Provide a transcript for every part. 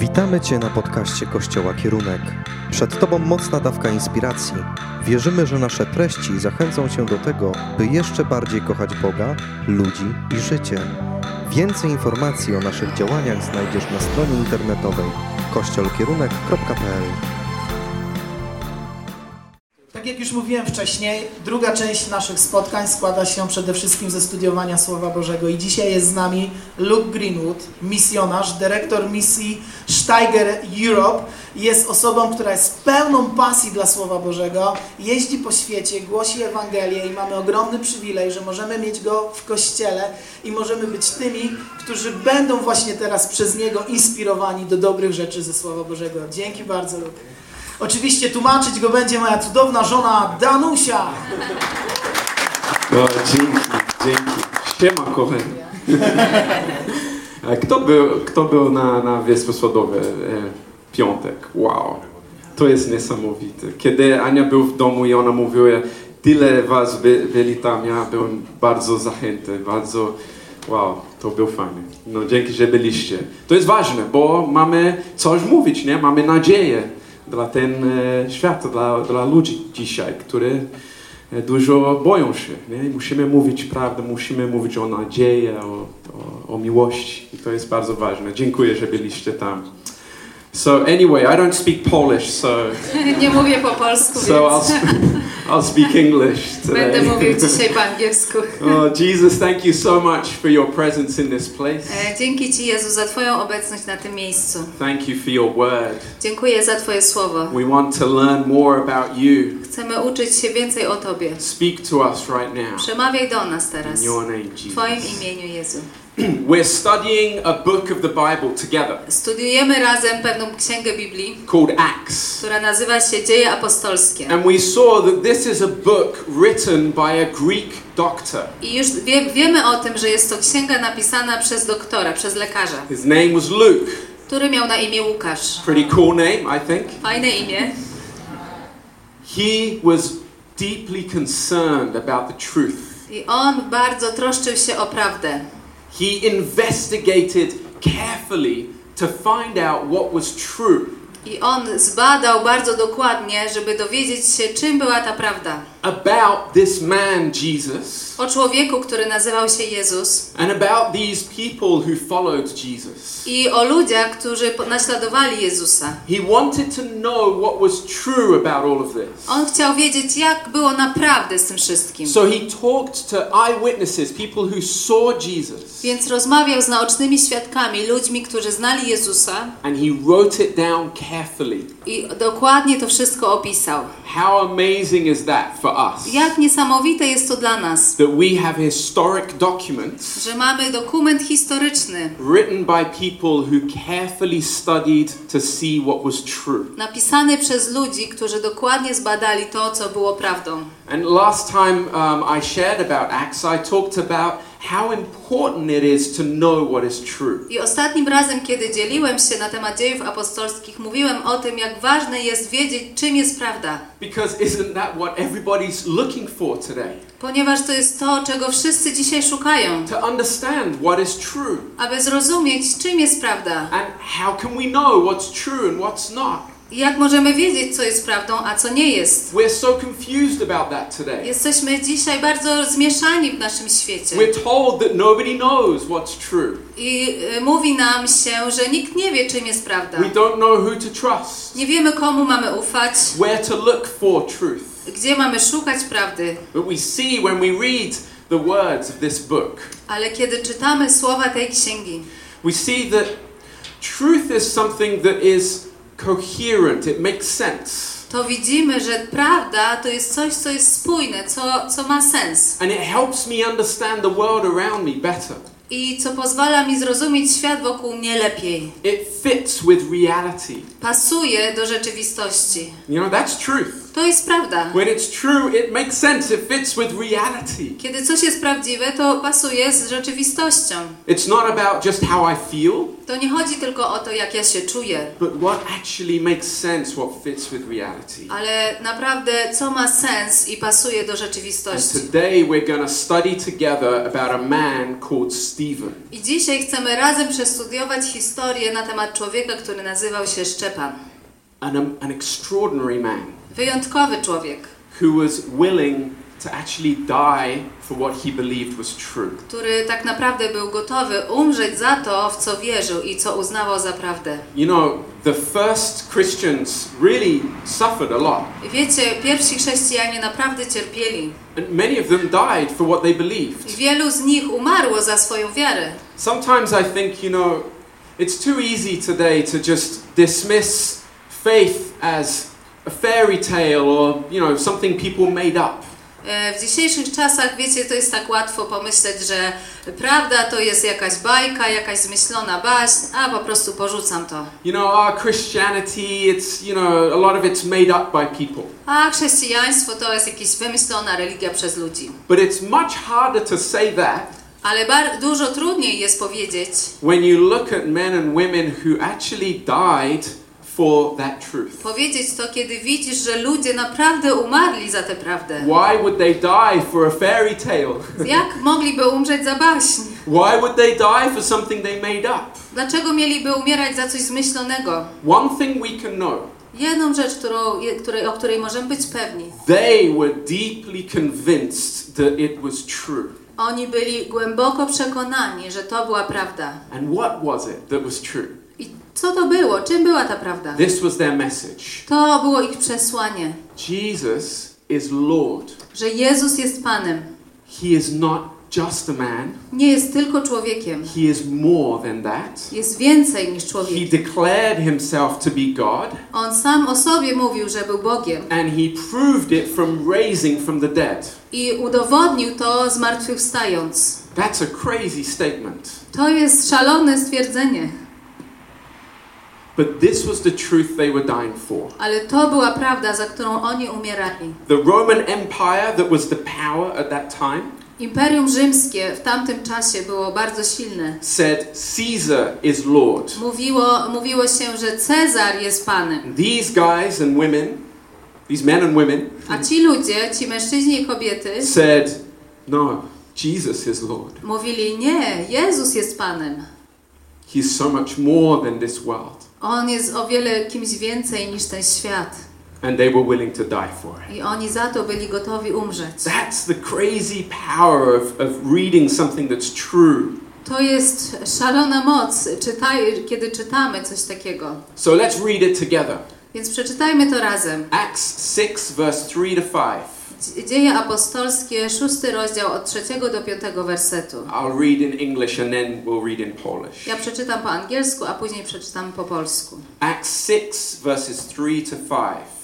Witamy Cię na podcaście Kościoła Kierunek. Przed Tobą mocna dawka inspiracji. Wierzymy, że nasze treści zachęcą Cię do tego, by jeszcze bardziej kochać Boga, ludzi i życie. Więcej informacji o naszych działaniach znajdziesz na stronie internetowej kościolkierunek.pl Tak jak już mówiłem wcześniej, druga część naszych spotkań składa się przede wszystkim ze studiowania Słowa Bożego i dzisiaj jest z nami Luke Greenwood, misjonarz, dyrektor misji Steiger Europe. Jest osobą, która jest pełną pasji dla Słowa Bożego, jeździ po świecie, głosi Ewangelię i mamy ogromny przywilej, że możemy mieć go w kościele i możemy być tymi, którzy będą właśnie teraz przez niego inspirowani do dobrych rzeczy ze Słowa Bożego. Dzięki bardzo, Luke. Oczywiście tłumaczyć go będzie moja cudowna żona Danusia. O, dzięki, dzięki. Siema, kochani. Kto był, kto był na, na Wyspy Słodowe e, piątek? Wow, to jest niesamowite. Kiedy Ania był w domu i ona mówiła, tyle was by, byli tam, ja byłem bardzo zachętny, bardzo, wow, to był fajny. No dzięki, że byliście. To jest ważne, bo mamy coś mówić, nie? Mamy nadzieję dla ten e, świat, dla, dla ludzi dzisiaj, którzy e, dużo boją się. Nie? Musimy mówić prawdę, musimy mówić o nadziei, o, o, o miłości. I to jest bardzo ważne. Dziękuję, że byliście tam. So anyway, I don't speak Polish, so, Nie mówię po polsku, so I'll, więc sp- I'll speak English będę today. mówił dzisiaj po angielsku. oh, Jesus, thank you so much for your presence in this place. E, Dzięki Ci, Jezu, za Twoją obecność na tym miejscu. Thank you for your word. Dziękuję za Twoje słowo. We want to learn more about you. Chcemy uczyć się więcej o Tobie. Speak to us right now. Przemawiaj do nas teraz. In your name, W Twoim Jesus. imieniu, Jezu. We're studying a book of the Bible together Studiujemy razem pewną księgę Biblii, called Acts. która nazywa się Dzieje Apostolskie. And we saw that this is a book written by a Greek doctor. I już wie, wiemy o tym, że jest to księga napisana przez doktora, przez lekarza, His name was Luke. który miał na imię Łukasz. Pretty cool name, I think. Fajne imię. He was deeply concerned about the truth. I on bardzo troszczył się o prawdę. He investigated carefully to find out what was true I on zbadał bardzo dokładnie, żeby dowiedzieć się, czym była ta prawda. about this man, Jesus, O człowieku, który nazywał się Jezus and about these people who followed Jesus. i o ludziach, którzy naśladowali Jezusa. He wanted to know what was true about all of this. On chciał wiedzieć, jak było naprawdę z tym wszystkim. So he talked to eyewitnesses, people who saw Jesus, Więc rozmawiał z naocznymi świadkami, ludźmi, którzy znali Jezusa and he wrote it down carefully. i dokładnie to wszystko opisał. How amazing is that for us? Jak niesamowite jest to dla nas, That we have historic documents że mamy dokument historyczny written by people who carefully studied to see what was true. napisany przez ludzi, którzy dokładnie zbadali to, co było prawdą. And last time um, I shared about Acts, I talked about how important it is to know what is true. I ostatnim razem, kiedy dzieliłem się na temat dziejów apostolskich, mówiłem o tym, jak ważne jest wiedzieć, czym jest prawda. Because isn't that what everybody's looking for today? Ponieważ to jest to, czego wszyscy dzisiaj szukają, To understand what is true. aby zrozumieć, czym jest prawda. And how can we know what's true and what's not? Jak możemy wiedzieć, co jest prawdą, a co nie jest. We're so confused about that today. Jesteśmy dzisiaj bardzo zmieszani w naszym świecie. We're told that nobody knows what's true. I y, mówi nam się, że nikt nie wie, czym jest prawda. We don't know who to trust, Nie wiemy, komu mamy ufać, where to look for truth. gdzie mamy szukać prawdy. But we see when we read the words of this book, Ale kiedy czytamy słowa tej księgi, we see that truth is something that is coherent, it makes sense. to widzimy, że prawda to jest coś, co jest spójne, co, co ma sens. And it helps me understand the world around me better. I co pozwala mi zrozumieć świat wokół mnie lepiej. It fits with reality. Pasuje do rzeczywistości. You know, that's truth. To jest prawda. When it's true, it makes sense. It fits with reality. Kiedy coś jest prawdziwe, to pasuje z rzeczywistością. It's not about just how I feel, To nie chodzi tylko o to, jak ja się czuję, but what actually makes sense, what fits with reality. ale naprawdę co ma sens i pasuje do And rzeczywistości. today we're going to study together about a man called Stephen. I dzisiaj chcemy razem przestudiować historię na temat człowieka, który nazywał się Szczepan. An, an extraordinary man Wyjątkowy człowiek, who was willing to actually die for what he believed was true. który tak naprawdę był gotowy umrzeć za to, w co wierzył i co uznawał za prawdę. You know, the first Christians really suffered a lot. Wiecie, pierwsi chrześcijanie naprawdę cierpieli. And many of them died for what they believed. wielu z nich umarło za swoją wiarę. Sometimes I think, you know, it's too easy today to just dismiss faith as a fairy tale or, you know, something people made up. E, W dzisiejszych czasach, wiecie, to jest tak łatwo pomyśleć, że prawda to jest jakaś bajka, jakaś zmyślona baśń, a po prostu porzucam to. You know, our Christianity, it's, you know, a lot of it's made up by people. A chrześcijaństwo to jest jakaś wymyślona religia przez ludzi. But it's much harder to say that Ale dużo trudniej jest powiedzieć, when you look at men and women who actually died for that truth. powiedzieć to, kiedy widzisz, że ludzie naprawdę umarli za tę prawdę. Why would they die for a fairy tale? Jak mogliby umrzeć za baśń? Why would they die for something they made up? Dlaczego mieliby umierać za coś zmyślonego? One thing we can know Jedną rzecz, którą, której, o której możemy być pewni. they were deeply convinced that it was true. Oni byli głęboko przekonani, że to była prawda. And what was it that was true? Co to było? Czym była ta prawda? This was their message To było ich przesłanie, Jesus is Lord. że Jezus jest Panem. He is not just a man, Nie jest tylko człowiekiem. he is more than that. Jest więcej niż He człowiek. declared himself to be God, On sam o sobie mówił, że był Bogiem and he proved it from raising from the dead. i udowodnił to zmartwychwstając. That's a crazy statement. To jest szalone stwierdzenie, But this was the truth they were dying for. ale to była prawda, za którą oni umierali. The Roman Empire, that was the power at that time, Imperium Rzymskie w tamtym czasie było bardzo silne. said Caesar is Lord. Mówiło, mówiło się, że Cezar jest Panem. These guys and women, these men and women, A ci ludzie, ci mężczyźni i kobiety said, No, Jesus is Lord. mówili, nie, Jezus jest Panem. He's so much more than this world. On jest o wiele kimś więcej niż ten świat. And they were willing to die for it. I oni za to byli gotowi umrzeć. That's the crazy power of, of reading something that's true. To jest szalona moc, czytaj, kiedy czytamy coś takiego. So let's read it together. Więc przeczytajmy to razem. Acts 6, verse 3 to 5. Dzieje apostolskie, szósty rozdział od trzeciego do piątego wersetu. I'll read in English and then we'll read in Polish. Ja przeczytam po angielsku, a później przeczytam po polsku. Acts 6, verses 3 to 5.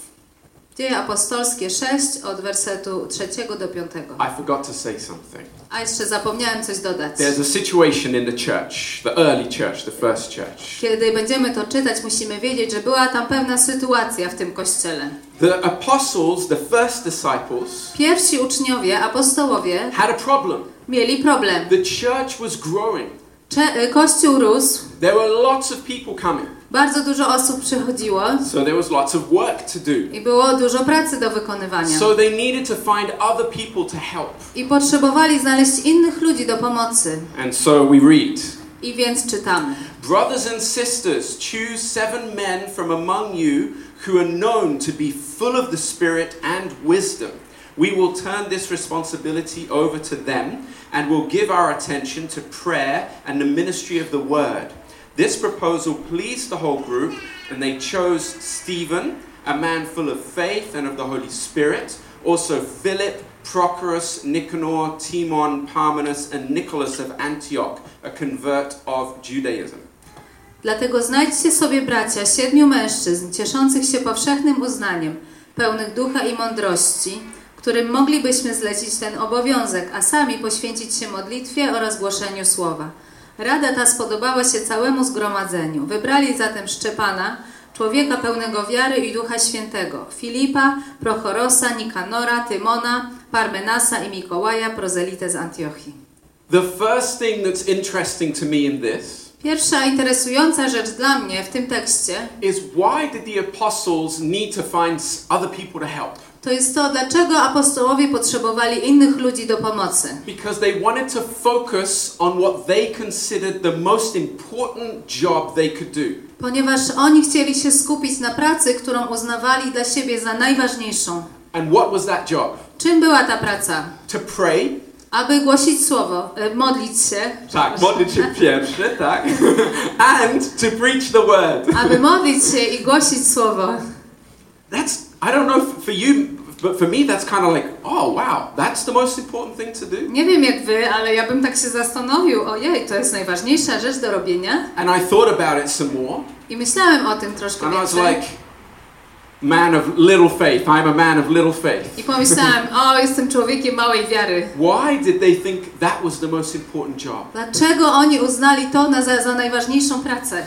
Dzieje apostolskie 6 od wersetu trzeciego do piątego. I forgot to say something. A jeszcze zapomniałem coś dodać. There's a situation in the church, the early church, the first church. Kiedy będziemy to czytać, musimy wiedzieć, że była tam pewna sytuacja w tym kościele. The apostles, the first disciples, Pierwsi uczniowie, apostołowie, had a problem. mieli problem. The church was growing. Cze- Kościół rósł, There were lots of people coming. Bardzo dużo osób przychodziło So there was lots of work to do. i było dużo pracy do wykonywania. So they needed to find other people to help. I potrzebowali znaleźć innych ludzi do pomocy. And so we read I więc czytamy. Brothers and sisters, choose seven men from among you who are known to be full of the Spirit and wisdom. We will turn this responsibility over to them and will give our attention to prayer and the ministry of the word. This proposal pleased the whole group, and they chose Stephen, a man full of faith and of the Holy Spirit, also Philip, Prochorus, Nicanor, Timon, Parmenas, and Nicholas of Antioch, a convert of Judaism. Dlatego znajdźcie sobie bracia siedmiu mężczyzn, cieszących się powszechnym uznaniem, pełnych ducha i mądrości, którym moglibyśmy zlecić ten obowiązek, a sami poświęcić się modlitwie oraz głoszeniu słowa. Rada ta spodobała się całemu zgromadzeniu. Wybrali zatem Szczepana, człowieka pełnego wiary i Ducha Świętego, Filipa, Prochorosa, Nikanora, Tymona, Parmenasa i Mikołaja, prozelitę z Antiochii. The first thing that's interesting to me in this Pierwsza interesująca rzecz dla mnie w tym tekście is why did the apostles need to find other people to help? To jest to, dlaczego apostołowie potrzebowali innych ludzi do pomocy. Because they wanted to focus on what they considered the most important job they could do. Ponieważ oni chcieli się skupić na pracy, którą uznawali dla siebie za najważniejszą. And what was that job? Czym była ta praca? To pray. Aby głosić słowo, e, modlić się, Tak, modlić się pierwsze, tak? And to preach the word. aby modlić się i głosić słowo. That's, I don't know for you, but for me that's kind of like, oh wow, that's the most important thing to do. Nie wiem jak wy, ale ja bym tak się zastanowił, ojej, to jest najważniejsza rzecz do robienia. And I thought about it some more. I myślałem o tym troszkę And I was więcej. like, man of little faith. I'm a man of little faith. I pomyślałem, o, jestem człowiekiem małej wiary. Why did they think that was the most important job? Dlaczego oni uznali to na, za, za najważniejszą pracę?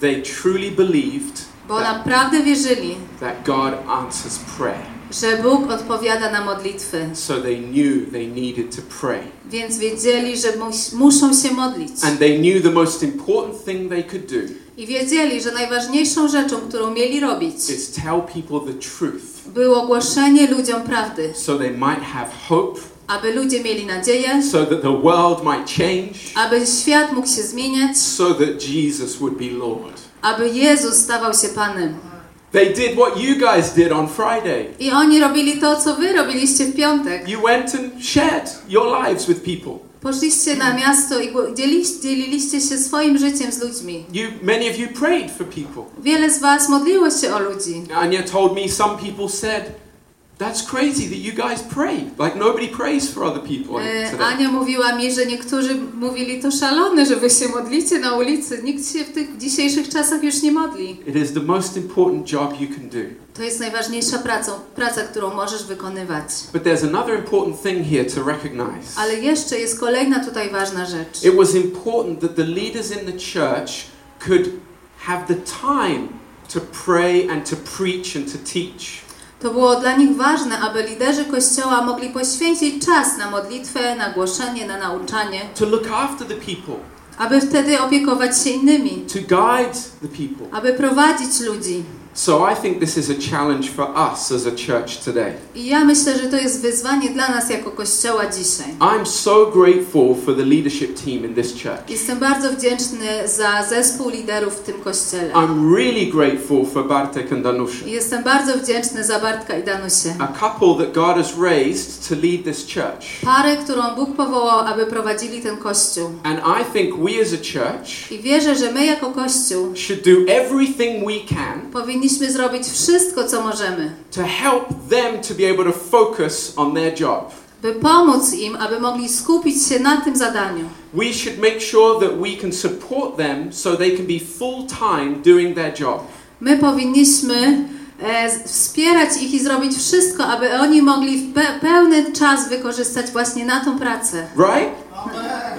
They truly believed Bo that, naprawdę wierzyli, that God answers prayer. że Bóg odpowiada na modlitwy. So they knew they needed to pray. Więc wiedzieli, że mus, muszą się modlić. And they knew the most important thing they could do I wiedzieli, że najważniejszą rzeczą, którą mieli robić, było głoszenie ludziom prawdy, so they might have hope, aby ludzie mieli nadzieję, so that the world might change, aby świat mógł się zmieniać, so that Jesus would be Lord. Aby Jezus stawał się Panem. They did what you guys did on Friday. I oni robili to, co wy robiliście w piątek. You went and shared your lives with people. Poszliście na miasto i dzieliliście się swoim życiem z ludźmi. You, many of you prayed for people. Wiele z was modliło się o ludzi. Anya told me some people said, That's crazy that you guys pray. Like nobody prays for other people E, today. Ania mówiła mi, że niektórzy mówili to szalone, że wy się modlicie na ulicy. Nikt się w tych dzisiejszych czasach już nie modli. It is the most important job you can do. To jest najważniejsza praca, praca, którą możesz wykonywać. But there's another important thing here to recognize. Ale jeszcze jest kolejna tutaj ważna rzecz. It was important that the leaders in the church could have the time to pray and to preach and to teach. To było dla nich ważne, aby liderzy Kościoła mogli poświęcić czas na modlitwę, na głoszenie, na nauczanie, To look after the people, aby wtedy opiekować się innymi, to guide the people. aby prowadzić ludzi. So I think this is a challenge for us as a church today. I ja myślę, że to jest wyzwanie dla nas jako Kościoła dzisiaj. I'm so grateful for the leadership team in this church. Jestem bardzo wdzięczny za zespół liderów w tym kościele. I'm really grateful for Bartek and Danusha, I Jestem bardzo wdzięczny za Bartka i Danusię. a couple that God has raised to lead this church. Parę, którą Bóg powołał, aby prowadzili ten kościół. And I think we as a church I wierzę, że my jako kościół should do everything we can powinniśmy zrobić wszystko, co możemy, to help them to be able to focus on their job. by pomóc im, aby mogli skupić się na tym zadaniu. We should make sure that we can support them so they can be full time doing their job. My powinniśmy e, wspierać ich i zrobić wszystko, aby oni mogli w pe pełny czas wykorzystać właśnie na tą pracę. Right?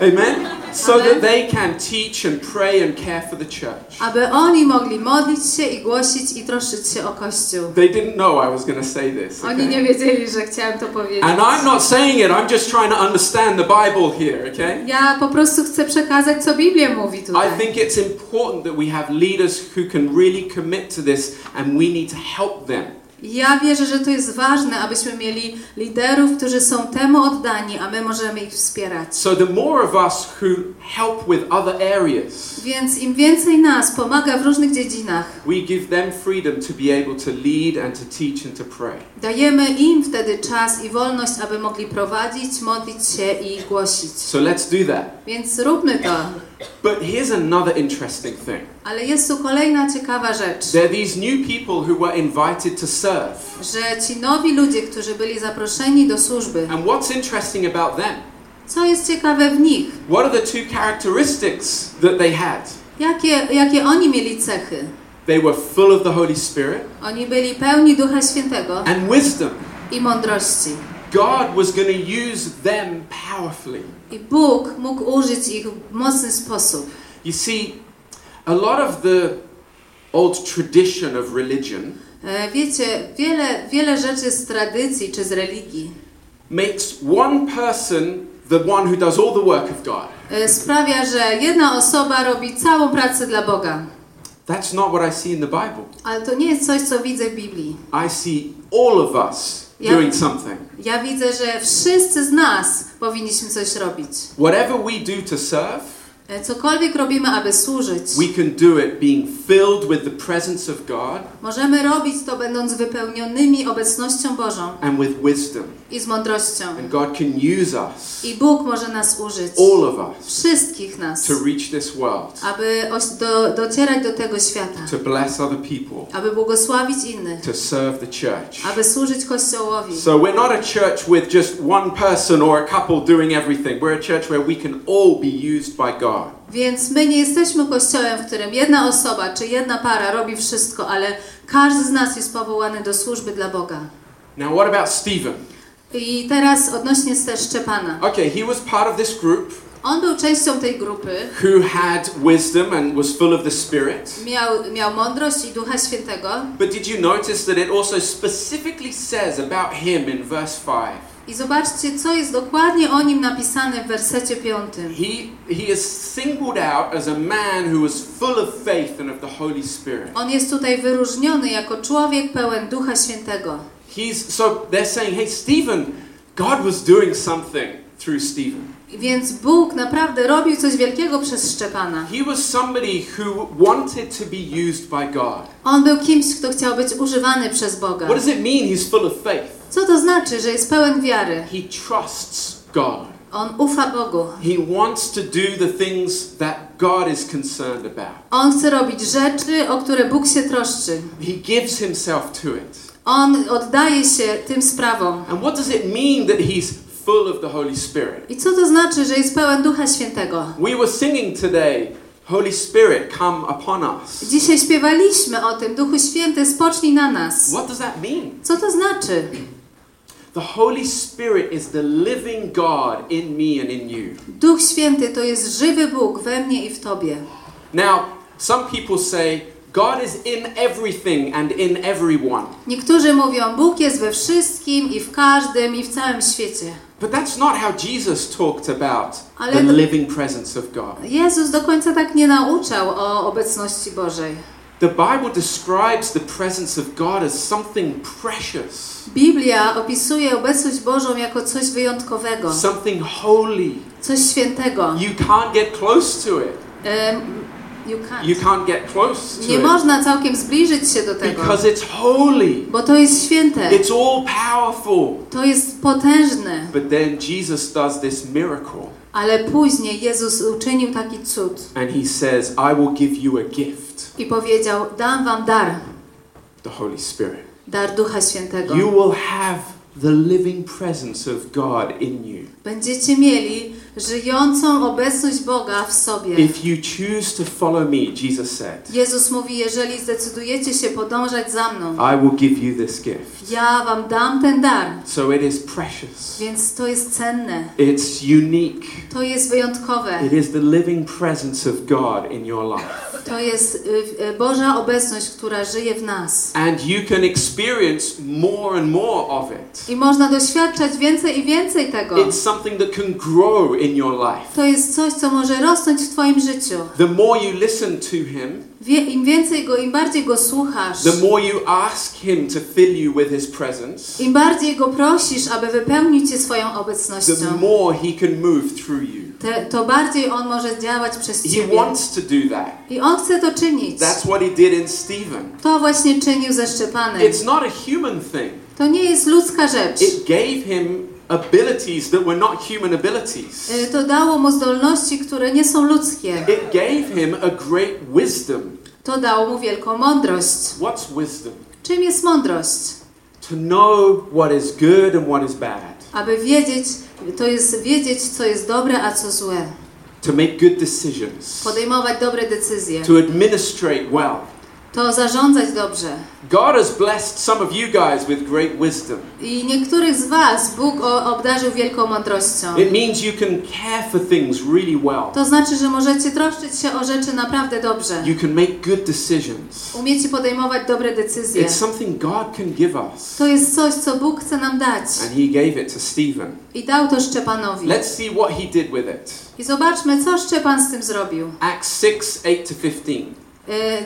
Amen? So that they can teach and pray and care for the church. Aby oni mogli modlić się i głosić i troszczyć się o Kościół. They didn't know I was going to say this. Oni nie Okay? wiedzieli, że chciałem to powiedzieć. And I'm not saying it, I'm just trying to understand the Bible here, okay? Ja po prostu chcę przekazać, co Biblia mówi I tutaj. think it's important that we have leaders who can really commit to this and we need to help them. Ja wierzę, że to jest ważne, abyśmy mieli liderów, którzy są temu oddani, a my możemy ich wspierać. So the more of us who help with other areas, Więc im więcej nas pomaga w różnych dziedzinach, we give them freedom to be able to lead and to teach and to pray. dajemy im wtedy czas i wolność, aby mogli prowadzić, modlić się i głosić. So let's do that. Więc róbmy to. But here's another interesting thing. Ale jest tu kolejna ciekawa rzecz, There are these new people who were invited to serve. że ci nowi ludzie, którzy byli zaproszeni do służby, And what's interesting about them? co jest ciekawe w nich? What are the two characteristics that they had? Jakie, jakie oni mieli cechy? They were full of the Holy Spirit Oni byli pełni Ducha Świętego and wisdom. i mądrości. God was going to use them powerfully. I Bóg mógł użyć ich w mocny sposób. You see, a lot of the old tradition of religion E, Wiecie, wiele, wiele rzeczy z tradycji czy z religii makes one person the one who does all the work of God. e, sprawia, że jedna osoba robi całą pracę dla Boga. That's not what I see in the Bible. Ale to nie jest coś, co widzę w Biblii. I see all of us Yeah. doing something. Ja widzę, że wszyscy z nas powinniśmy coś robić. Whatever we do to serve, Cokolwiek robimy, aby służyć, we can do it being filled with the presence of God możemy robić to będąc wypełnionymi obecnością Bożą and with wisdom. i z mądrością. And God can use us, I Bóg może nas użyć, all of us, wszystkich nas, to reach this world, aby do, docierać do tego świata, to bless other people, aby błogosławić innych, to serve the church. aby służyć Kościołowi. So we're not a church with just one person or a couple doing everything. We're a church where we can all be used by God. Więc my nie jesteśmy kościołem, w którym jedna osoba czy jedna para robi wszystko, ale każdy z nas jest powołany do służby dla Boga. Now, what about Stephen? I teraz odnośnie też Szczepana. Okay, he was part of this group On był częścią tej grupy, who had wisdom and was full of the Spirit. miał, miał mądrość i Ducha Świętego. But did you notice that it also specifically says about him in verse 5? I zobaczcie, co jest dokładnie o nim napisane w wersecie piątym. He, he is singled out as a man who was full of faith and of the Holy Spirit. On jest tutaj wyróżniony jako człowiek pełen Ducha Świętego. He's so they're saying, "Hey Stephen, God was doing something through Stephen. Więc Bóg naprawdę robił coś wielkiego przez Szczepana. He was somebody who wanted to be used by God. On był kimś, kto chciał być używany przez Boga. What does it mean he's full of faith? Co to znaczy, że jest pełen wiary? He trusts God. On ufa Bogu. He wants to do the things that God is concerned about. On chce robić rzeczy, o które Bóg się troszczy. He gives himself to it. On oddaje się tym sprawom. And what does it mean that he's full of the Holy Spirit? I co to znaczy, że jest pełen Ducha Świętego? We were singing today, Holy Spirit, come upon us. Dzisiaj śpiewaliśmy o tym, Duchu Święty, spocznij na nas. What does that mean? Co to znaczy? The Holy Spirit is the living God in me and in you. Duch Święty to jest żywy Bóg we mnie i w Tobie. Now, some people say God is in everything and in everyone. Niektórzy mówią, Bóg jest we wszystkim i w każdym i w całym świecie. But that's not how Jesus talked about Ale the living presence of God. Jezus do końca tak nie nauczał o obecności Bożej. The Bible describes the presence of God as something precious, Biblia opisuje obecność Bożą jako coś wyjątkowego, something holy. coś świętego. You can't get close to it. Em, you can't. You can't get close to Nie it można całkiem zbliżyć się do tego, because it's holy. bo to jest święte, It's all powerful. to jest potężne. But then Jesus does this miracle Ale później Jezus uczynił taki cud and he says, I will give you a gift, i powiedział: Dam wam dar, the Holy Spirit. dar Ducha Świętego. You will have the living presence of God in you. Będziecie mieli żyjącą obecność Boga w sobie. If you choose to follow me, Jesus said, Jezus mówi: Jeżeli zdecydujecie się podążać za mną, I will give you this gift. ja wam dam ten dar. So it is precious. Więc to jest cenne, It's unique. to jest wyjątkowe. It is the living presence of God in your life. To jest y, y, Boża obecność, która żyje w nas. And you can experience more and more of it. I można doświadczać więcej i więcej tego. It's something that can grow in your life. To jest coś, co może rosnąć w Twoim życiu. The more you listen to Him, Im więcej go, im bardziej go słuchasz, the more you ask Him to fill you with His presence, im bardziej go prosisz, aby wypełnił Cię swoją the obecnością, more He can move through you. Te, to bardziej on może działać przez He Ciebie. wants to do that. I on chce to czynić. That's what He did in Stephen. To właśnie czynił ze Szczepanem. It's not a human thing. To nie jest ludzka rzecz. It gave him abilities that were not human abilities. Y, To dało mu zdolności, które nie są ludzkie. It gave him a great wisdom. To dało mu wielką mądrość. What's wisdom? Czym jest mądrość? To know what is good and what is bad. Aby wiedzieć, to jest wiedzieć, co jest dobre, a co złe. To make good decisions. Podejmować dobre decyzje. To administrate well. To zarządzać dobrze. God has blessed some of you guys with great wisdom. I niektórych z Was Bóg obdarzył wielką mądrością. It means you can care for things really well. To znaczy, że możecie troszczyć się o rzeczy naprawdę dobrze. You can make good decisions. Umiecie podejmować dobre decyzje. It's something God can give us. To jest coś, co Bóg chce nam dać. And He gave it to Stephen. I dał to Szczepanowi. Let's see what he did with it. I zobaczmy, co Szczepan z tym zrobił. Acts 6 8 to 15.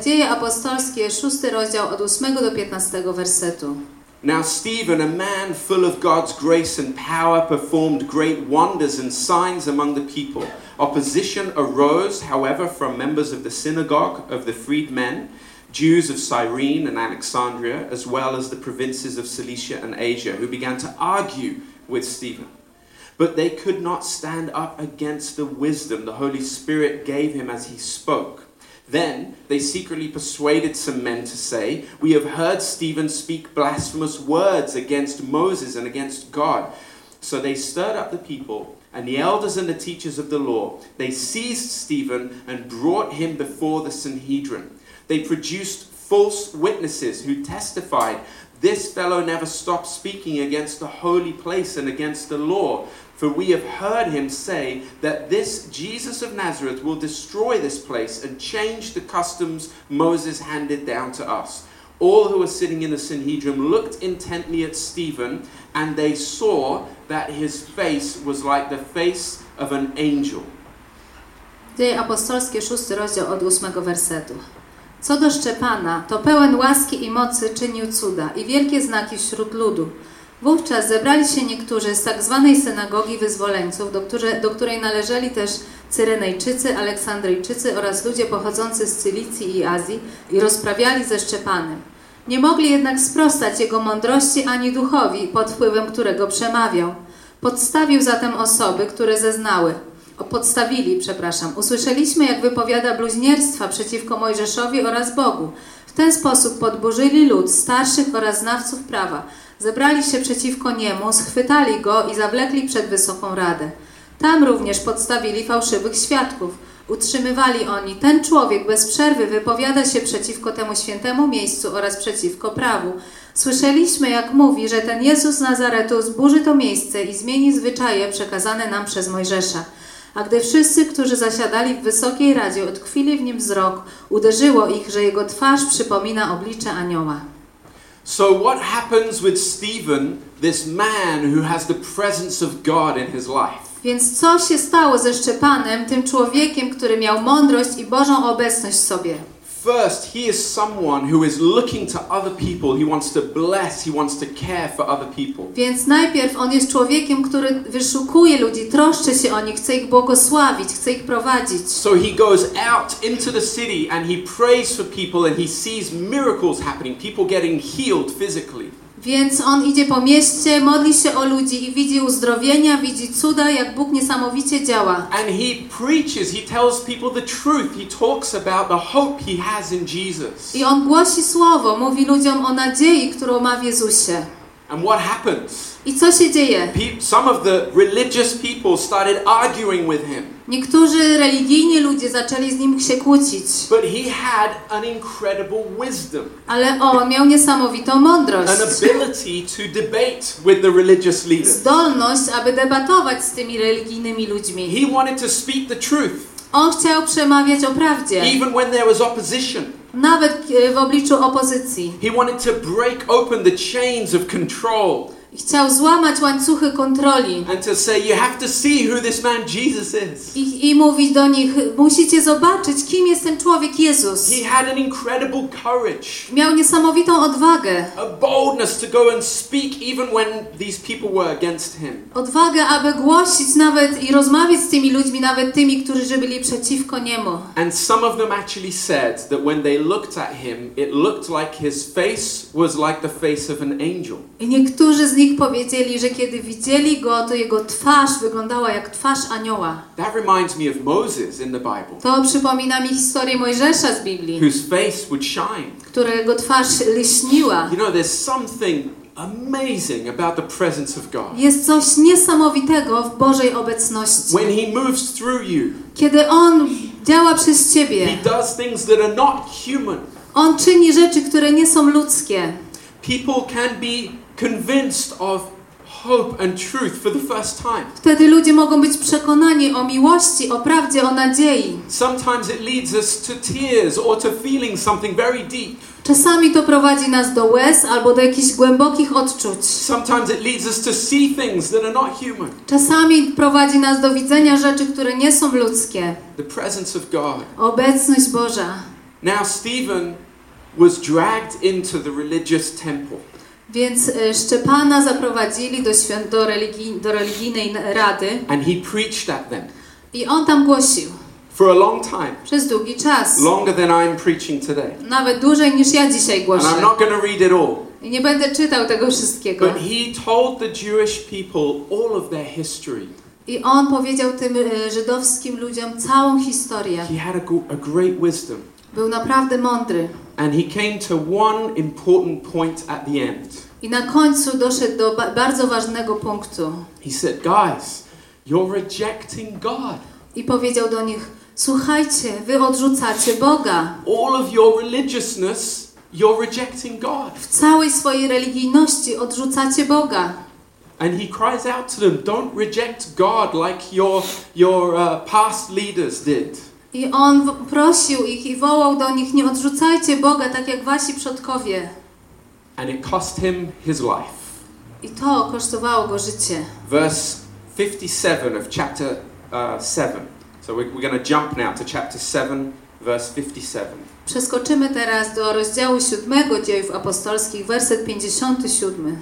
Dzieje apostolskie, rozdział od 8 do 15 wersetu. Now, Stephen, a man full of God's grace and power, performed great wonders and signs among the people. Opposition arose, however, from members of the synagogue of the freedmen, Jews of Cyrene and Alexandria, as well as the provinces of Cilicia and Asia, who began to argue with Stephen. But they could not stand up against the wisdom the Holy Spirit gave him as he spoke. Then they secretly persuaded some men to say, We have heard Stephen speak blasphemous words against Moses and against God. So they stirred up the people, and the elders and the teachers of the law. They seized Stephen and brought him before the Sanhedrin. They produced false witnesses who testified, This fellow never stopped speaking against the holy place and against the law. For we have heard him say that this Jesus of Nazareth will destroy this place and change the customs Moses handed down to us. All who were sitting in the Sanhedrin looked intently at Stephen, and they saw that his face was like the face of an angel. Dzieje apostolskie, szósty rozdział od ósmego wersetu. Co do Szczepana, to pełen łaski i mocy czynił cuda i wielkie znaki wśród ludu. Wówczas zebrali się niektórzy z tak zwanej synagogi wyzwoleńców, do, które, do której należeli też Cyrenejczycy, Aleksandryjczycy oraz ludzie pochodzący z Cylicji i Azji i rozprawiali ze Szczepanem. Nie mogli jednak sprostać jego mądrości ani duchowi, pod wpływem którego przemawiał. Podstawił zatem osoby, które zeznały. O, podstawili, przepraszam. Usłyszeliśmy, jak wypowiada bluźnierstwa przeciwko Mojżeszowi oraz Bogu. Ten sposób podburzyli lud, starszych oraz znawców prawa. Zebrali się przeciwko niemu, schwytali go i zawlekli przed Wysoką Radę. Tam również podstawili fałszywych świadków. Utrzymywali oni, ten człowiek bez przerwy wypowiada się przeciwko temu świętemu miejscu oraz przeciwko prawu. Słyszeliśmy, jak mówi, że ten Jezus Nazaretu zburzy to miejsce i zmieni zwyczaje przekazane nam przez Mojżesza. A gdy wszyscy, którzy zasiadali w Wysokiej Radzie, odkwili w nim wzrok, uderzyło ich, że jego twarz przypomina oblicze anioła. So, what happens with Stephen, this man who has the presence of God in his life? Więc co się stało ze Szczepanem, tym człowiekiem, który miał mądrość i Bożą obecność w sobie? First, he is someone who is looking to other people. He wants to bless, he wants to care for other people. Więc najpierw on jest człowiekiem, który wyszukuje ludzi, troszczy się o nich, chce ich błogosławić, chce ich prowadzić. So he goes out into the city and he prays for people and he sees miracles happening, people getting healed physically. Więc on idzie po mieście, modli się o ludzi i widzi uzdrowienia, widzi cuda, jak Bóg niesamowicie działa. And he preaches, he tells people the truth. He talks about the hope he has in Jesus. I on głosi słowo, mówi ludziom o nadziei, którą ma w Jezusie. And what happens? I co się dzieje? Some of the religious people started arguing with him. Niektórzy religijni ludzie zaczęli z nim się kłócić, But he had an incredible wisdom, ale on miał niesamowitą mądrość. an ability to debate with the religious leaders. Zdolność, aby debatować z tymi religijnymi ludźmi. He wanted to speak the truth, On chciał przemawiać o prawdzie, even when there was opposition. nawet e, w obliczu opozycji. He wanted to break open the chains of control Chciał złamać łańcuchy kontroli and to say, You have to see who this man Jesus is. i, i mówić do nich, musicie zobaczyć, kim jest ten człowiek Jezus. He had an incredible courage, Miał niesamowitą odwagę. a boldness to go and speak even when these people were against him. Odwagę, aby głosić nawet i rozmawiać z tymi ludźmi, nawet tymi, którzy byli przeciwko niemu. And some of them actually said that when they looked at him, it looked like his face was like the face of an angel. I niektórzy z nich powiedzieli, że kiedy widzieli go, to jego twarz wyglądała jak twarz anioła. That reminds me of Moses in the Bible, To przypomina mi historię Mojżesza z Biblii, whose face would shine. którego twarz lśniła. You know, there's something amazing about the presence of God. Jest coś niesamowitego w Bożej obecności. When he moves through you, Kiedy On działa przez he Ciebie, does things that are not human. On czyni rzeczy, które nie są ludzkie. People can be convinced of hope and truth for the first time. Wtedy ludzie mogą być przekonani o miłości, o prawdzie, o nadziei. Sometimes it leads us to tears or to feeling something very deep. Czasami to prowadzi nas do łez albo do jakichś głębokich odczuć. Sometimes it leads us to see things that are not human. Czasami prowadzi nas do widzenia rzeczy, które nie są ludzkie. The presence of God. Obecność Boża. Now, Stephen was dragged into the religious temple. Więc e, Szczepana zaprowadzili do, świąt, do, religii, do religijnej rady And he preached at them i on tam głosił for a long time, przez długi czas. longer than I'm preaching today. Nawet dłużej niż ja dzisiaj And głoszę. I'm not going to read it all. I nie będę czytał tego wszystkiego. But he told the Jewish people all of their history. I on powiedział tym e, żydowskim ludziom całą historię. He had a, a great wisdom. Był naprawdę mądry. And he came to one important point at the end. I na końcu doszedł do ba bardzo ważnego punktu. He said, Guys, you're rejecting God. I powiedział do nich: Słuchajcie, wy odrzucacie Boga. All of your religiousness, you're rejecting God. W całej swojej religijności odrzucacie Boga. And he cries out to them, Don't reject God like your, your uh, past leaders did. I on prosił ich i wołał do nich: Nie odrzucajcie Boga tak jak wasi przodkowie. And it cost him his life. I to kosztowało go życie. Verse 57 of chapter uh, 7. So we're, we're going to jump now to chapter 7, verse 57. Przeskoczymy teraz do rozdziału 7 dziejów apostolskich, werset 57.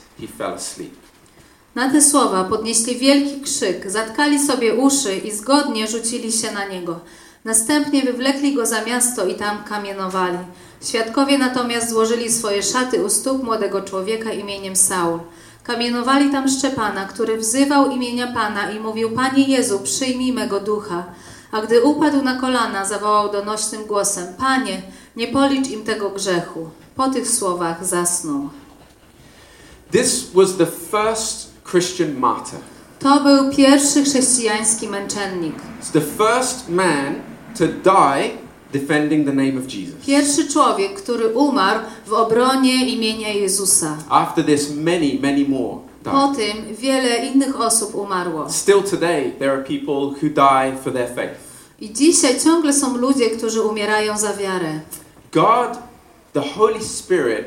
he fell asleep. Na te słowa podnieśli wielki krzyk, zatkali sobie uszy i zgodnie rzucili się na niego. Następnie wywlekli go za miasto i tam kamienowali. Świadkowie natomiast złożyli swoje szaty u stóp młodego człowieka imieniem Saul. Kamienowali tam Szczepana, który wzywał imienia Pana i mówił: Panie Jezu, przyjmij mego ducha. A gdy upadł na kolana, zawołał donośnym głosem: Panie, nie policz im tego grzechu. Po tych słowach zasnął. This was the first Christian martyr. To był pierwszy chrześcijański męczennik. It's the first man to die defending the name of Jesus. Pierwszy człowiek, który umarł w obronie imienia Jezusa. After this, many, many more Po died. tym wiele innych osób umarło. Still today, there are people who die for their faith. I dzisiaj ciągle są ludzie, którzy umierają za wiarę. God, the Holy Spirit,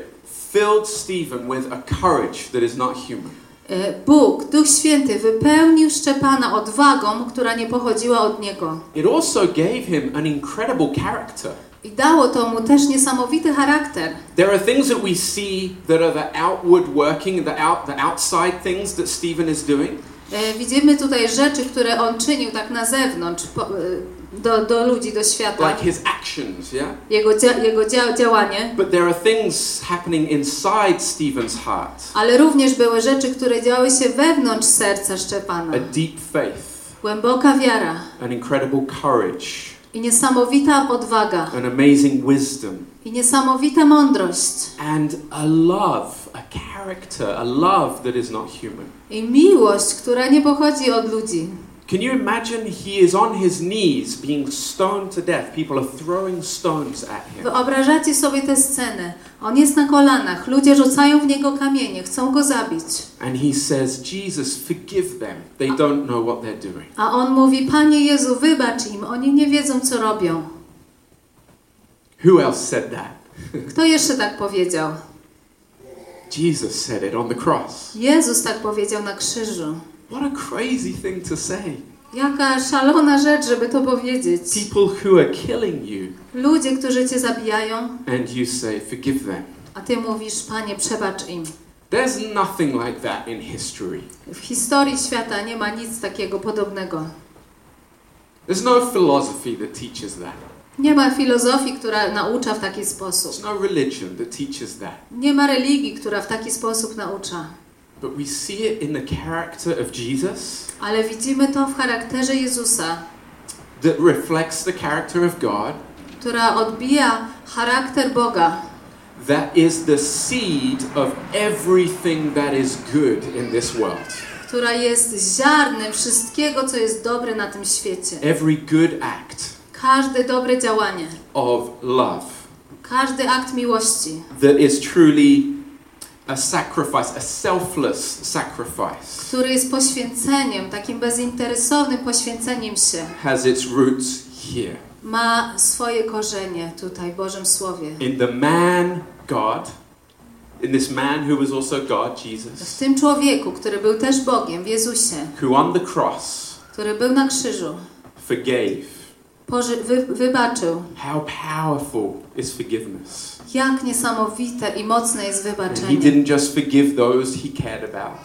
filled Stephen with a courage that is not human. E, Bóg, Duch Święty, wypełnił Szczepana odwagą, która nie pochodziła od niego. It also gave him an incredible character. I dało to mu też niesamowity charakter. There are things that we see that are the outward working, the out, the outside things that Stephen is doing. E, Widzimy tutaj rzeczy, które on czynił tak na zewnątrz, e, do, do ludzi, do świata. like his actions, yeah? Jego, dzia, jego dzia, działanie. But there are things happening inside Stephen's heart Ale również były rzeczy, które działy się wewnątrz serca Szczepana. a deep faith, Głęboka wiara an incredible courage, i niesamowita odwaga an amazing wisdom, i niesamowita mądrość and a love, a character, a love that is not human. i miłość, która nie pochodzi od ludzi. Can you imagine he is on his knees being stoned to death? People are throwing stones at him. Wyobrażacie sobie tę scenę. On jest na kolanach, ludzie rzucają w niego kamienie, chcą go zabić. And he says, Jesus, forgive them. They don't know what they're doing. A on mówi: Panie Jezu, wybacz im, oni nie wiedzą, co robią. Who else said that? Kto jeszcze tak powiedział? Jesus said it on the cross. Jezus tak powiedział na krzyżu. What a crazy thing to say. Jaka szalona rzecz, żeby to powiedzieć. People who are killing you, Ludzie, którzy cię zabijają, and you say, forgive them. a ty mówisz: Panie, przebacz im. There's nothing like that in history. W historii świata nie ma nic takiego podobnego. There's no philosophy that teaches that. Nie ma filozofii, która naucza w taki sposób. There's no religion that teaches that. Nie ma religii, która w taki sposób naucza. But we see it in the character of Jesus Ale widzimy to w charakterze Jezusa, that reflects the character of God. która odbija charakter Boga. That is the seed of everything that is good in this world. która jest ziarnem wszystkiego, co jest dobre na tym świecie. Every good act Każde dobre działanie, of love każdy akt miłości, that is truly a sacrifice, a selfless sacrifice, który jest poświęceniem, takim bezinteresownym poświęceniem się, has its roots here. ma swoje korzenie tutaj w Bożym Słowie. In the man God, in this man who was also God, W Jesus, tym człowieku, który był też Bogiem, w Jezusie, who on the cross który był na krzyżu, forgave. Wy- wybaczył. How powerful is forgiveness? Jak niesamowite i mocne jest And he wybaczenie. didn't just forgive those he cared about.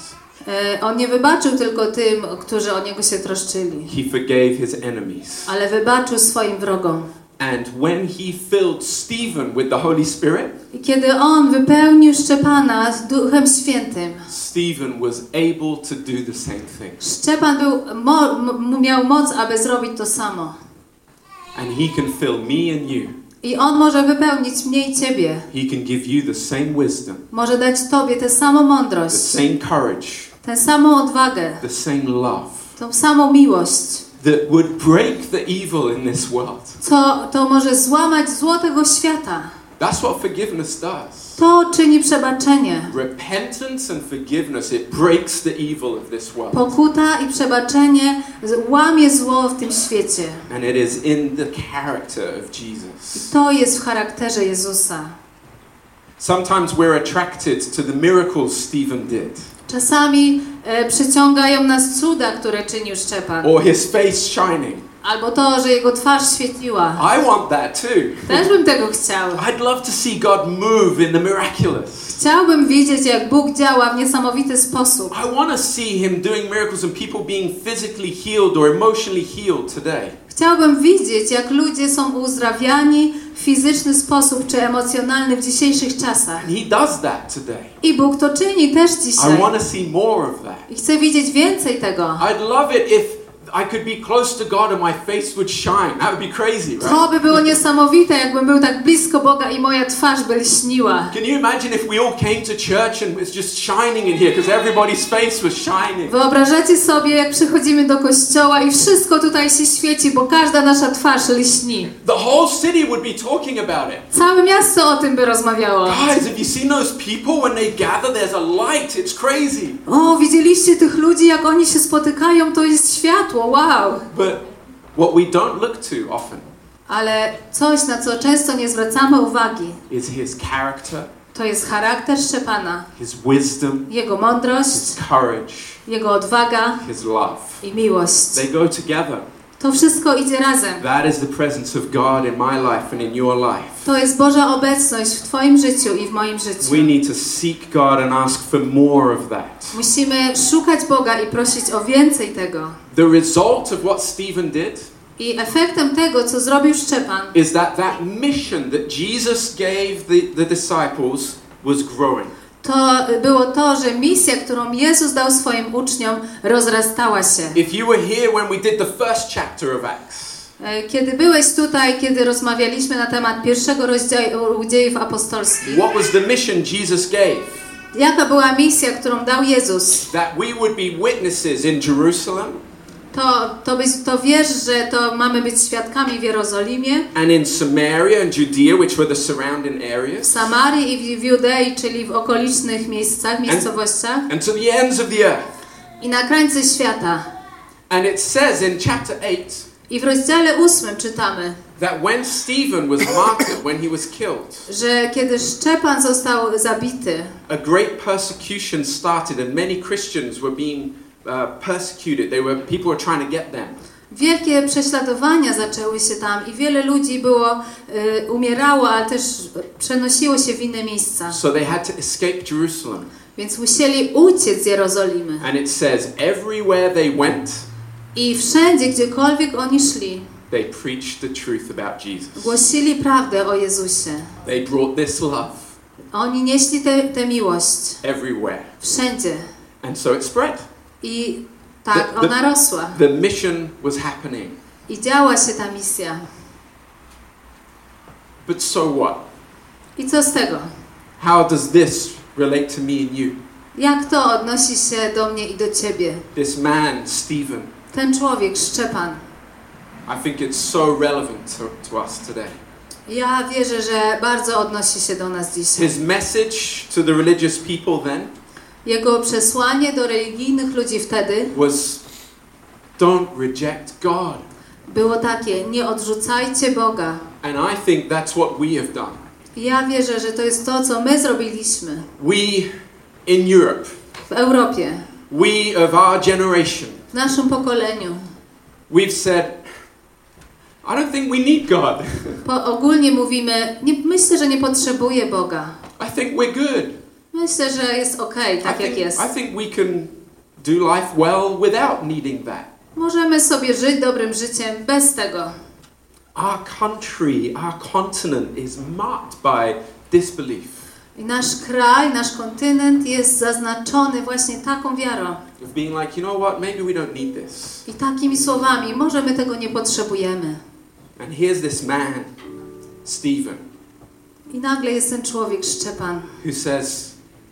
E, On nie wybaczył tylko tym, którzy o niego się troszczyli, He forgave his enemies. ale wybaczył swoim wrogom. And when he filled Stephen with the Holy Spirit, I kiedy on wypełnił Szczepana z Duchem Świętym, Stephen was able to do the same thing. Szczepan był, mo, miał moc, aby zrobić to samo. And he can fill me and you. I on może wypełnić mnie i ciebie. He can give you the same wisdom, Może dać tobie tę samą the mądrość, same courage, tę samą odwagę, the same love tą samą miłość, that would break the evil in this world. co to może złamać zło tego świata. That's what forgiveness does. To czyni przebaczenie. Repentance and forgiveness, it breaks the evil of this world. Pokuta i przebaczenie łamie zło w tym świecie. And it is in the character of I Jesus. to jest w charakterze Jezusa. Sometimes we're attracted to the miracles Stephen did, Czasami e, przyciągają nas cuda, które czynił Szczepan. or his face shining. Albo to, że jego twarz świetliła. I want that too. Też bym tego chciał. I'd love to see God move in the miraculous. Chciałbym widzieć, jak Bóg działa w niesamowity sposób. I want to see him doing miracles and people being physically healed or emotionally healed today. Chciałbym widzieć, jak ludzie są uzdrawiani w fizyczny sposób czy emocjonalny w dzisiejszych czasach. And he does that today. I Bóg to czyni też I dzisiaj. want to see more of that. I chcę widzieć więcej tego. I'd love it if I could be close to God and my face would shine. That would be crazy, right? To by było niesamowite, jakbym był tak blisko Boga i moja twarz by lśniła. Can you imagine if we all came to church and it's just shining in here because everybody's face was shining? Wyobrażacie sobie, jak przychodzimy do kościoła i wszystko tutaj się świeci, bo każda nasza twarz lśni. The whole city would be talking about it. Całe miasto o tym by rozmawiało. Guys, have you seen those people when they gather? There's a light. It's crazy. O, widzieliście tych ludzi, jak oni się spotykają, to jest światło, wow. But what we don't look to often Ale coś, na co często nie zwracamy uwagi, is his character, to jest charakter Szczepana, his wisdom, jego mądrość, his courage, jego odwaga his love. i miłość. They go together. To wszystko idzie razem. That is the presence of God in my life and in your life. To jest Boża obecność w Twoim życiu i w moim życiu. We need to seek God and ask for more of that. Musimy szukać Boga i prosić o więcej tego. The result of what Stephen did I efektem tego, co zrobił Szczepan, is that that mission that Jesus gave the, the disciples was growing. to było to, że misja, którą Jezus dał swoim uczniom, rozrastała się. If you were here when we did the first chapter of Acts, E, Kiedy byłeś tutaj, kiedy rozmawialiśmy na temat pierwszego rozdziału dziejów apostolskich, what was the mission Jesus gave? jaka była misja, którą dał Jezus? That we would be witnesses in Jerusalem To, to, być, to wiesz, że to mamy być świadkami w Jerozolimie, and in Samaria and Judea, which were the surrounding w areas, Samarii i w Judei, czyli w okolicznych miejscach, miejscowościach and to the ends of the earth. i na krańce świata. And it says in chapter 8 I w rozdziale ósmym czytamy, that when Stephen was martyred, when he was killed, że kiedy Szczepan został zabity, a great persecution started, and many Christians were being persecuted. They were people were trying to get them. wielkie prześladowania zaczęły się tam i wiele ludzi było, y, umierało, ale też przenosiło się w inne miejsca. So they had to escape Jerusalem. Więc musieli uciec z Jerozolimy. And it says, everywhere they went, I wszędzie, gdziekolwiek oni szli, They preached the truth about Jesus. Głosili prawdę o Jezusie. They brought this love Oni nieśli tę tę miłość everywhere. wszędzie. And so it spread. I tak The- ona rosła. The mission was happening. I działa się ta misja. But so what? I co z tego? How does this relate to me and you? Jak to odnosi się do mnie i do ciebie? This man, Stephen, Ten człowiek, Szczepan. I think it's so relevant to, to us today. Ja wierzę, że bardzo odnosi się do nas dzisiaj. His message to the religious people then Jego przesłanie do religijnych ludzi wtedy was don't reject God. było takie: nie odrzucajcie Boga. And I think that's what we have done. Ja wierzę, że to jest to, co my zrobiliśmy We in Europe, w Europie, we of our generation, w naszym pokoleniu. we've said, I don't think we need God. Po, ogólnie mówimy, nie, myślę, że nie potrzebuję Boga. I think we're good. Myślę, że jest I tak jak think, jest. I think we can do life well without needing that. Możemy sobie żyć dobrym życiem bez tego. Our country, our continent is marked by disbelief, I nasz kraj, nasz kontynent jest zaznaczony właśnie taką wiarą of being like, you know what, maybe we don't need this. i takimi słowami. Może my tego nie potrzebujemy. And here's this man, Stephen, I nagle jest ten człowiek, Szczepan, who says,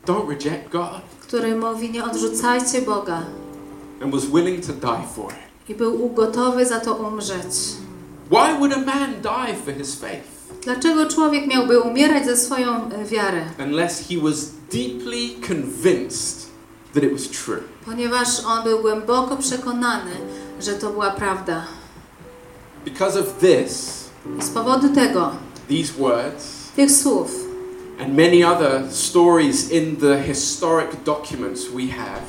don't reject God, który mówi: Nie odrzucajcie Boga. and was willing to die for it. I był gotowy za to umrzeć. Why would a man die for his faith Dlaczego człowiek miałby umierać za swoją e, wiarę? unless he was deeply convinced that it was true? Ponieważ on był głęboko przekonany, że to była prawda. Because of this, z powodu tego, these words, tych słów and many other stories in the historic documents we have,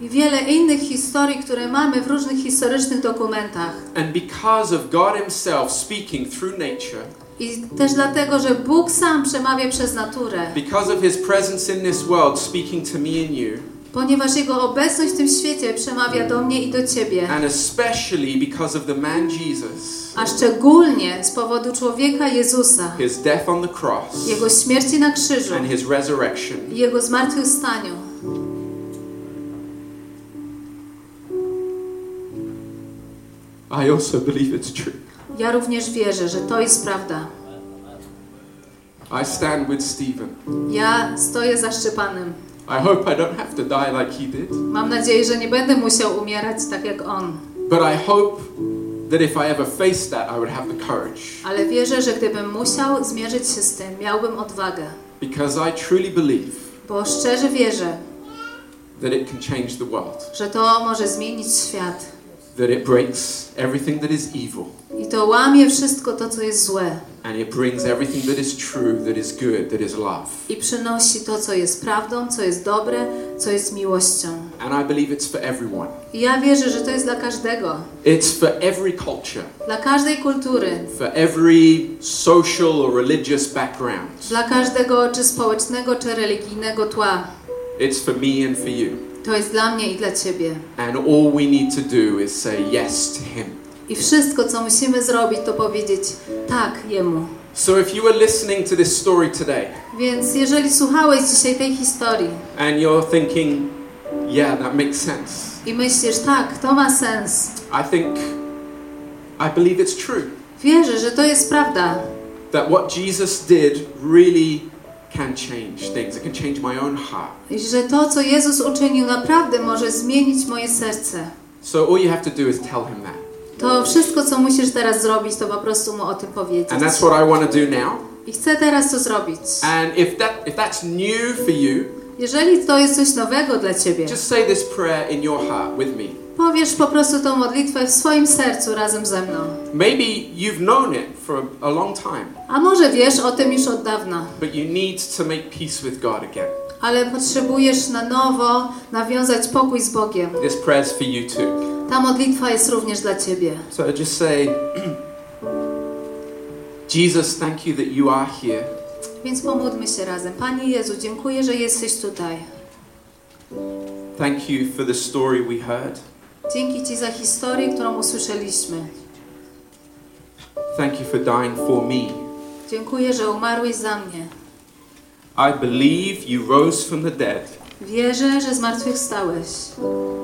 i wiele innych historii, które mamy w różnych historycznych dokumentach, and because of God Himself speaking through nature, i też dlatego, że Bóg sam przemawia przez naturę, because of His presence in this world speaking to me and you, ponieważ Jego obecność w tym świecie przemawia do mnie i do Ciebie, and especially because of the man Jesus, a szczególnie z powodu człowieka Jezusa, His death on the cross, Jego śmierci na krzyżu and His resurrection. i Jego zmartwychwstaniu. I also believe it's true. Ja również wierzę, że to jest prawda. I stand with Stephen. Ja stoję za Szczepanem. I hope I don't have to die like he did, Mam nadzieję, że nie będę musiał umierać tak jak on. but I hope that if I ever faced that, I would have the courage Ale wierzę, że gdybym musiał zmierzyć się z tym, miałbym odwagę. because I truly believe Bo szczerze wierzę, that it can change the world, że to może zmienić świat. That it breaks everything that is evil, I to łamie wszystko to, co jest złe. and it brings everything that is true, that is good, that is love. I przynosi to, co jest prawdą, co jest dobre, co jest miłością. And I believe it's for everyone. I ja wierzę, że to jest dla każdego. It's for every culture, Dla każdej kultury. for every social or religious background. Dla każdego, czy społecznego, czy religijnego tła. It's for me and for you. To jest dla mnie i dla Ciebie. And all we need to do is say yes to Him. I wszystko, co musimy zrobić, to powiedzieć tak Jemu. So if you were listening to this story today Więc jeżeli słuchałeś dzisiaj tej historii and you're thinking, yeah, that makes sense, i myślisz, tak, to ma sens, I think, I believe it's true. wierzę, że to jest prawda, That what Jesus did really can change things. It can change my own heart. i że to, co Jezus uczynił, naprawdę może zmienić moje serce. So all you have to do is tell Him that. To wszystko, co musisz teraz zrobić, to po prostu mu o tym powiedzieć. And that's what I want to do now. I chcę teraz to zrobić. And if that if that's new for you, Jeżeli to jest coś nowego dla Ciebie, just say this prayer in your heart with me. Powiesz po prostu tą modlitwę w swoim sercu razem ze mną. Maybe you've known it for a long time, A może wiesz o tym już od dawna, but you need to make peace with God again. ale potrzebujesz na nowo nawiązać pokój z Bogiem. This prayer's for you too. Ta modlitwa jest również dla Ciebie. So just say, Jesus, thank you that you are here. Więc pomódlmy się razem. Panie Jezu, dziękuję, że jesteś tutaj. Thank you for the story we heard. Dzięki Ci za historię, którą usłyszeliśmy. Thank you for dying for me. Dziękuję, że umarłeś za mnie. I believe you rose from the dead Wierzę, że zmartwychwstałeś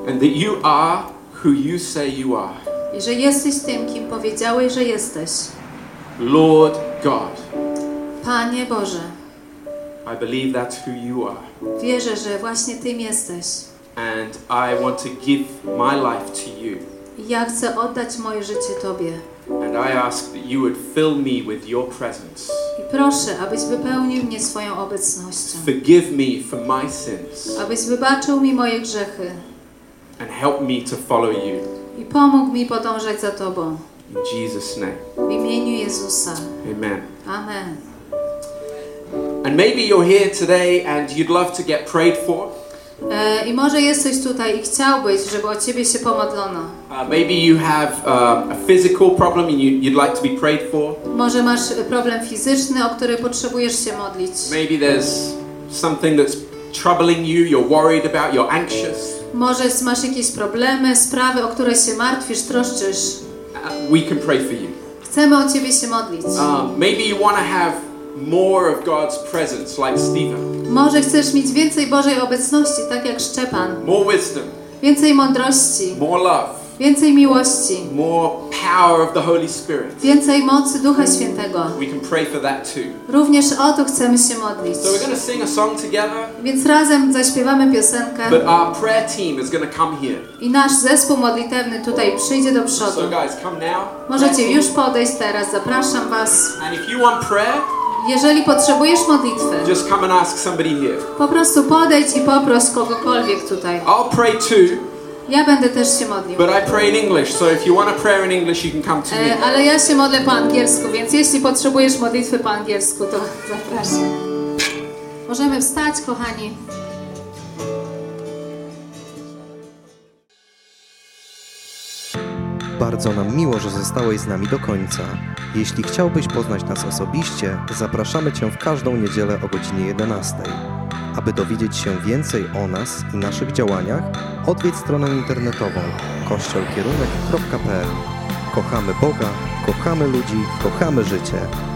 and that you are who you say you are. i że jesteś tym, kim powiedziałeś, że jesteś. Lord God, Panie Boże, I believe that's who you are. wierzę, że właśnie Tym jesteś. And I want to give my life to you. Ja chcę oddać moje życie Tobie. And I ask that you would fill me with your presence. I proszę, abyś wypełnił mnie swoją obecnością. Forgive me for my sins Abyś wybaczył mi moje grzechy and help me to follow you. i pomógł mi podążać za Tobą. In Jesus' name. W imieniu Jezusa. Amen. Amen. And maybe you're here today and you'd love to get prayed for. E, I może jesteś tutaj i chciałbyś, żeby o Ciebie się pomodlono. Uh, maybe you have um, a physical problem and you, you'd like to be prayed for. Może masz problem fizyczny, o który potrzebujesz się modlić. Maybe there's something that's troubling you, you're worried about, you're anxious. Może masz jakieś problemy, sprawy, o które się martwisz, troszczysz. Uh, we can pray for you. Chcemy o Ciebie się modlić. Maybe you want to have more of God's presence, like Stephen. Może chcesz mieć więcej Bożej obecności, tak jak Szczepan. More wisdom, Więcej mądrości, more love, więcej miłości, more power of the Holy Spirit. więcej mocy Ducha Świętego. We can pray for that too. Również o to chcemy się modlić. So we're going to sing a song together, Więc razem zaśpiewamy piosenkę but our prayer team is going to come here. i nasz zespół modlitewny tutaj przyjdzie do So przodu. guys, come now. Możecie już podejść teraz, zapraszam Was. And if you want prayer, Jeżeli potrzebujesz modlitwy, just come and ask somebody here. po prostu podejdź i poproś kogokolwiek tutaj. I'll pray too, Ja będę też się modlił. but I pray in English. So if you want a prayer in English, you can come to me. E, ale ja się modlę po angielsku, więc jeśli potrzebujesz modlitwy po angielsku, to zapraszam. Możemy wstać, kochani. Bardzo nam miło, że zostałeś z nami do końca. Jeśli chciałbyś poznać nas osobiście, zapraszamy Cię w każdą niedzielę o godzinie 11. Aby dowiedzieć się więcej o nas i naszych działaniach, odwiedź stronę internetową kościolkierunek.pl. Kochamy Boga, kochamy ludzi, kochamy życie.